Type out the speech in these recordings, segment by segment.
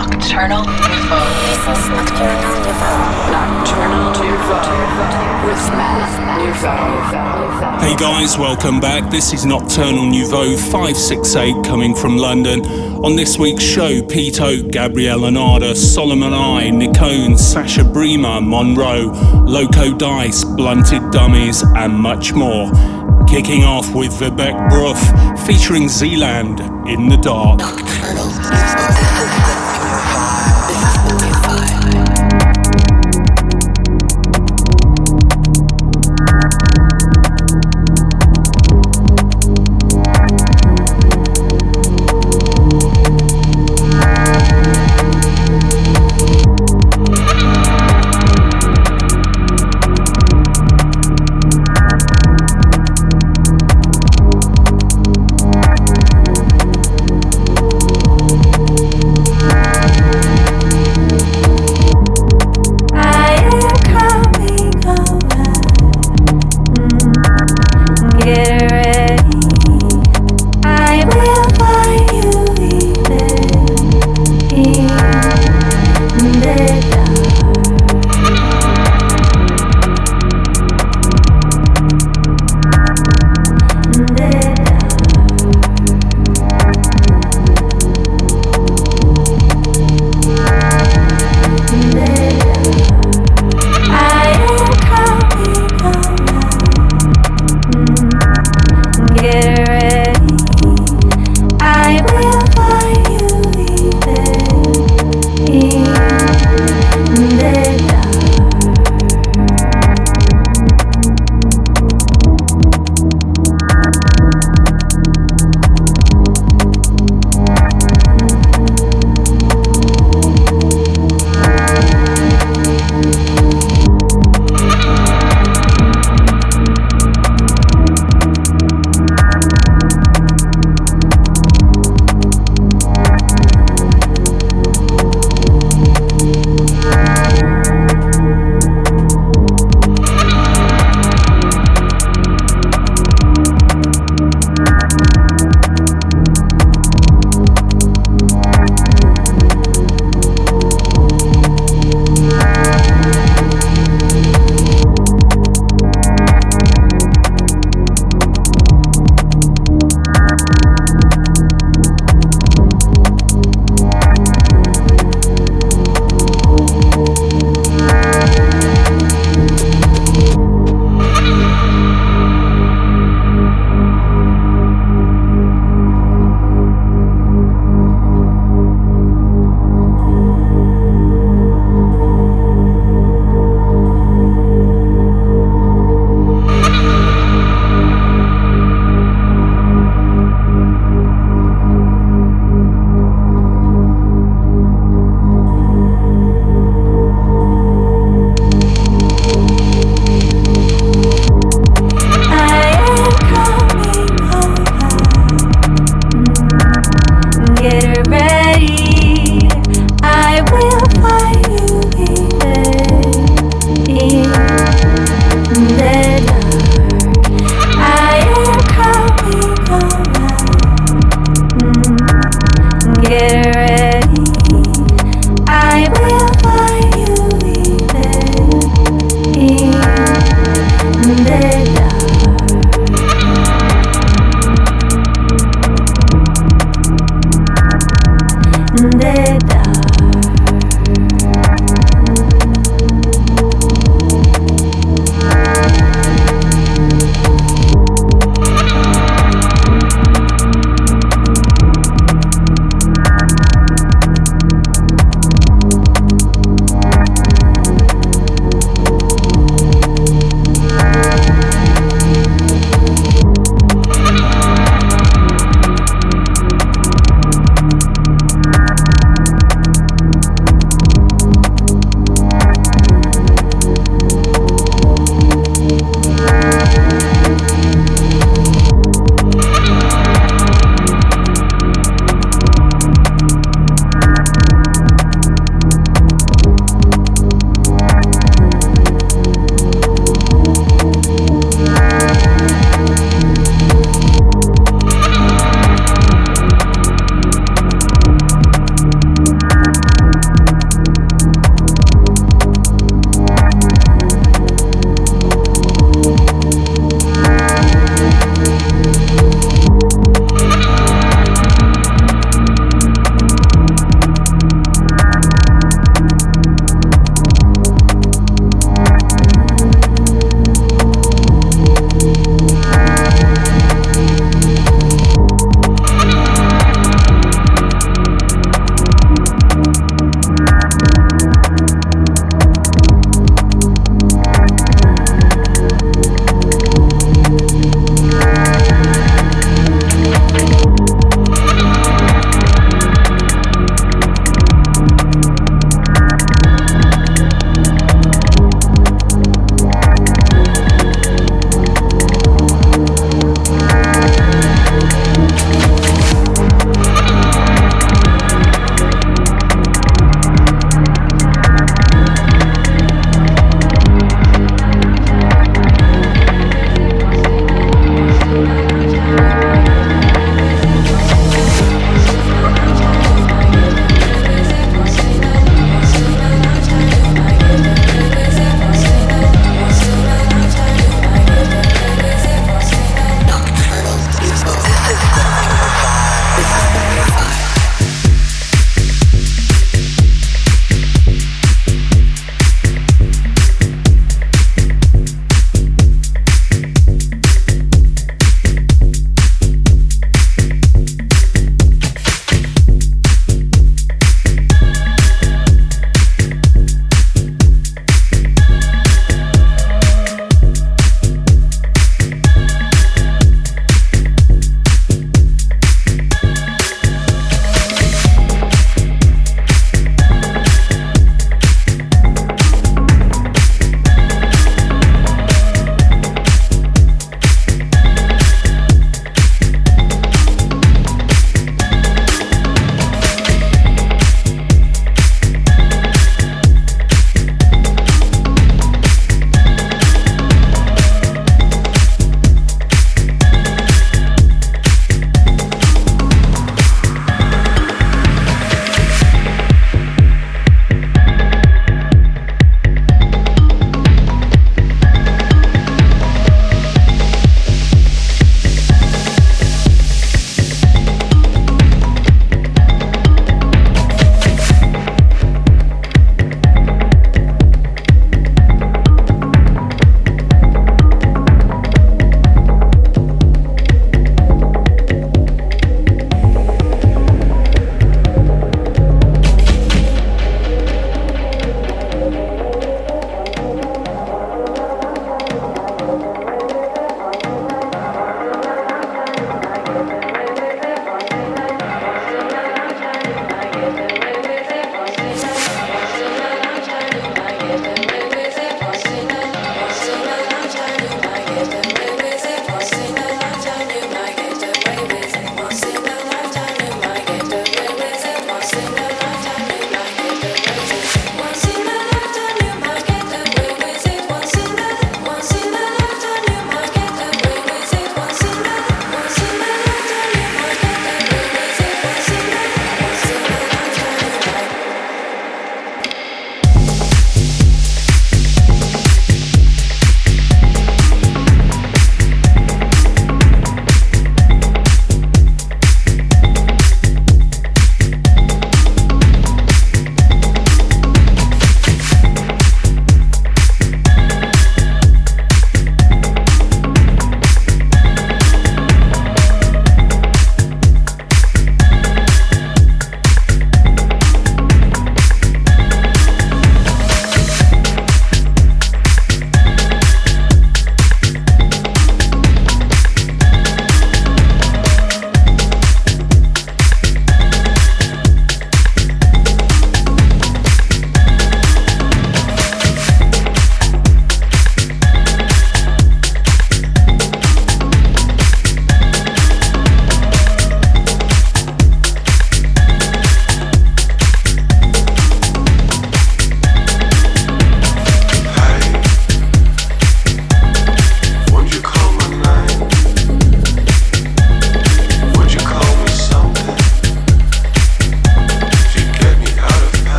Nocturnal Nouveau. This is Nocturnal Nouveau. Nocturnal Nouveau with Matt Nouveau. Hey guys, welcome back. This is Nocturnal Nouveau 568 coming from London. On this week's show, Pete Oak, Gabriel Ananda, Solomun I, Nicone, Sascha Braemer, Monroe, Loco Dice, Blunted Dummies, and much more. Kicking off with Vivek Bruff featuring Zealand in the dark.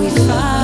we find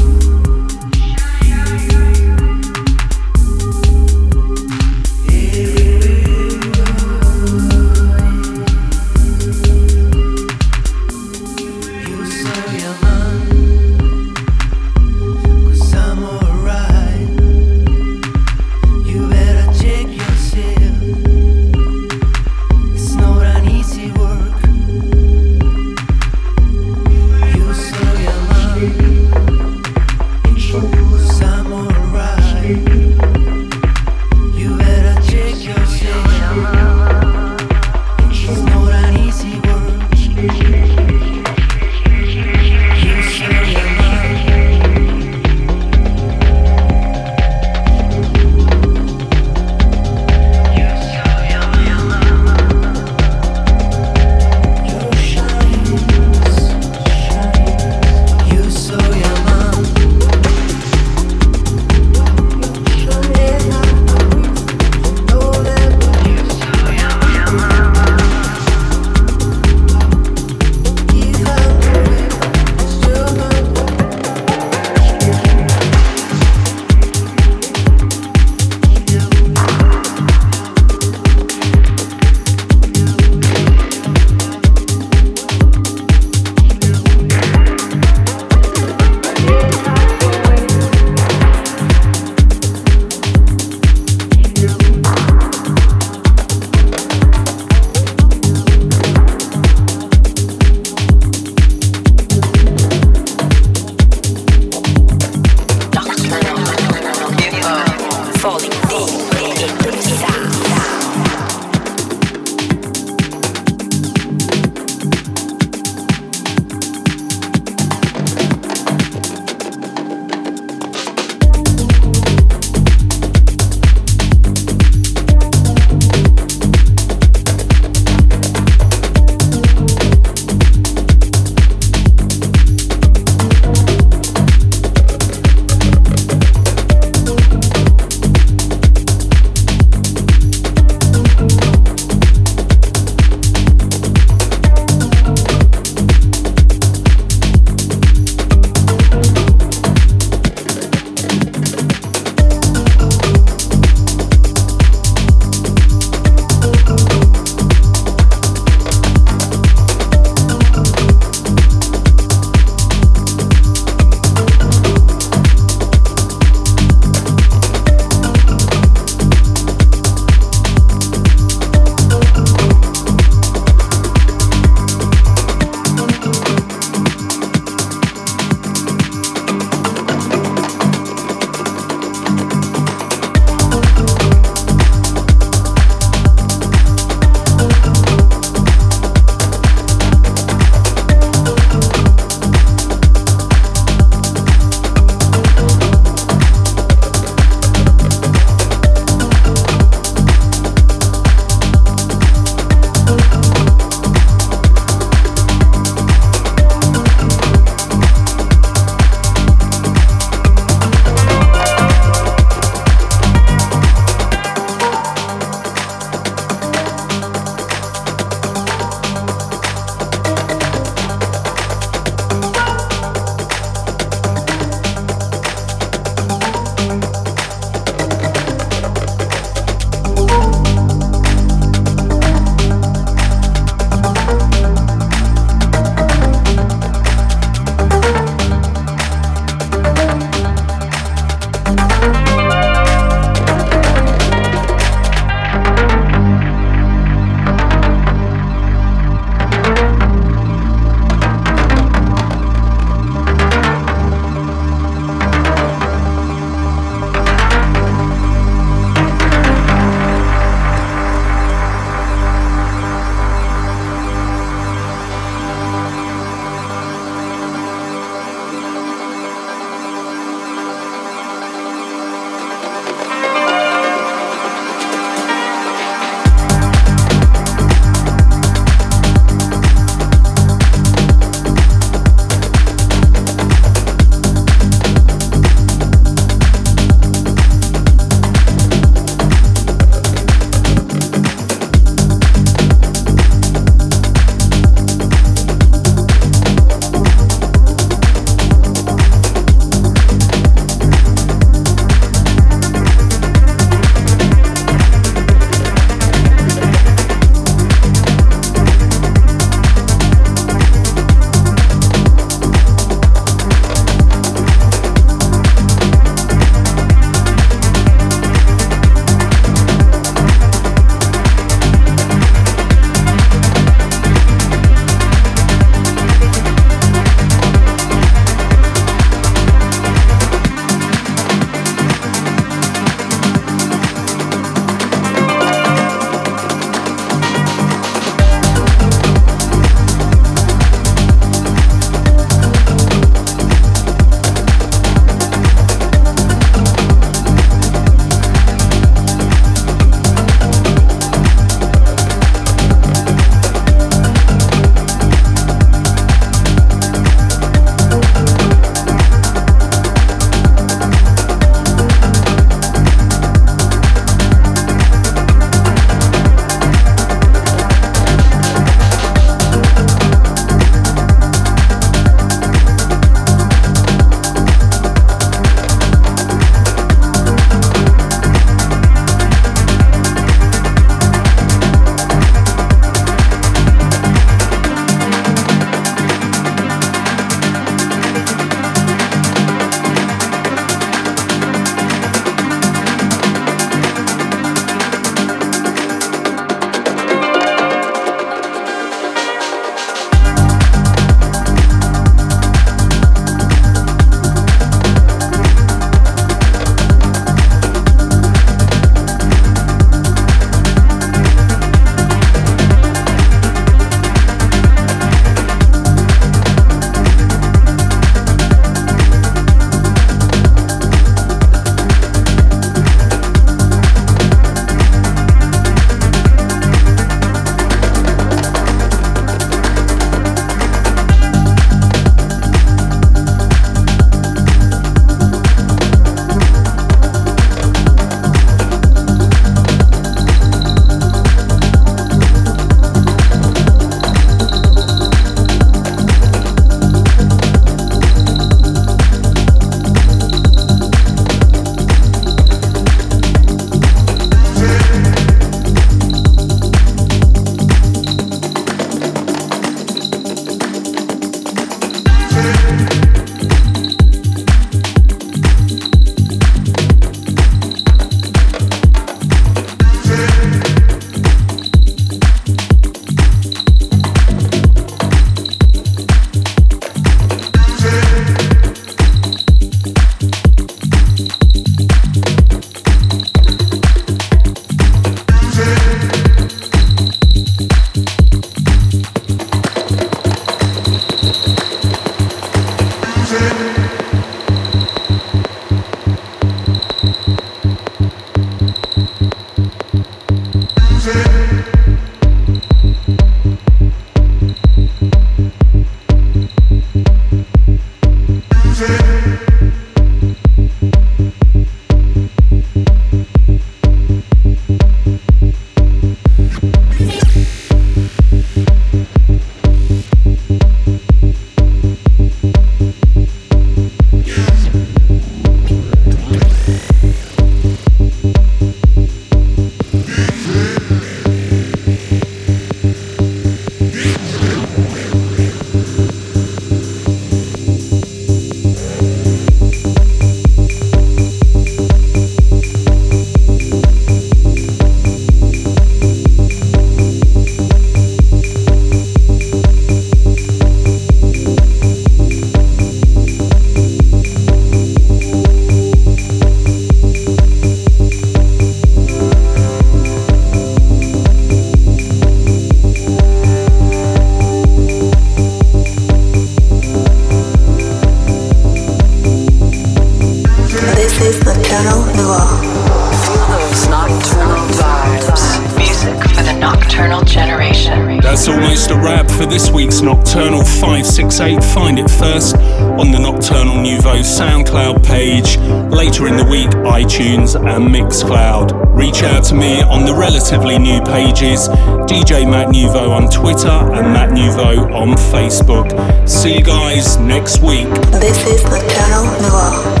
later in the week, iTunes and Mixcloud. Reach out to me on the relatively new pages DJ Matt Nouveau on Twitter and Matt Nouveau on Facebook. See you guys next week. This is Nocturnal Nouveau. nocturnal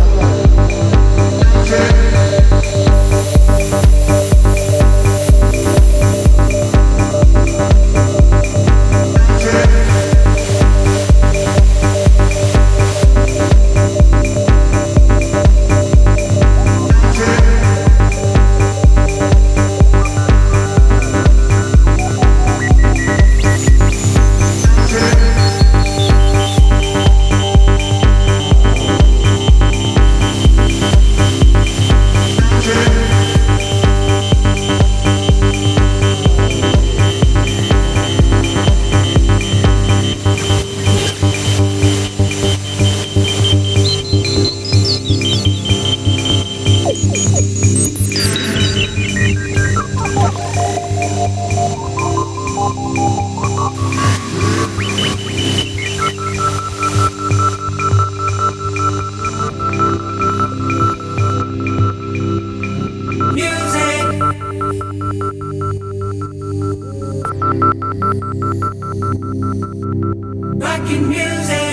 vibes. Music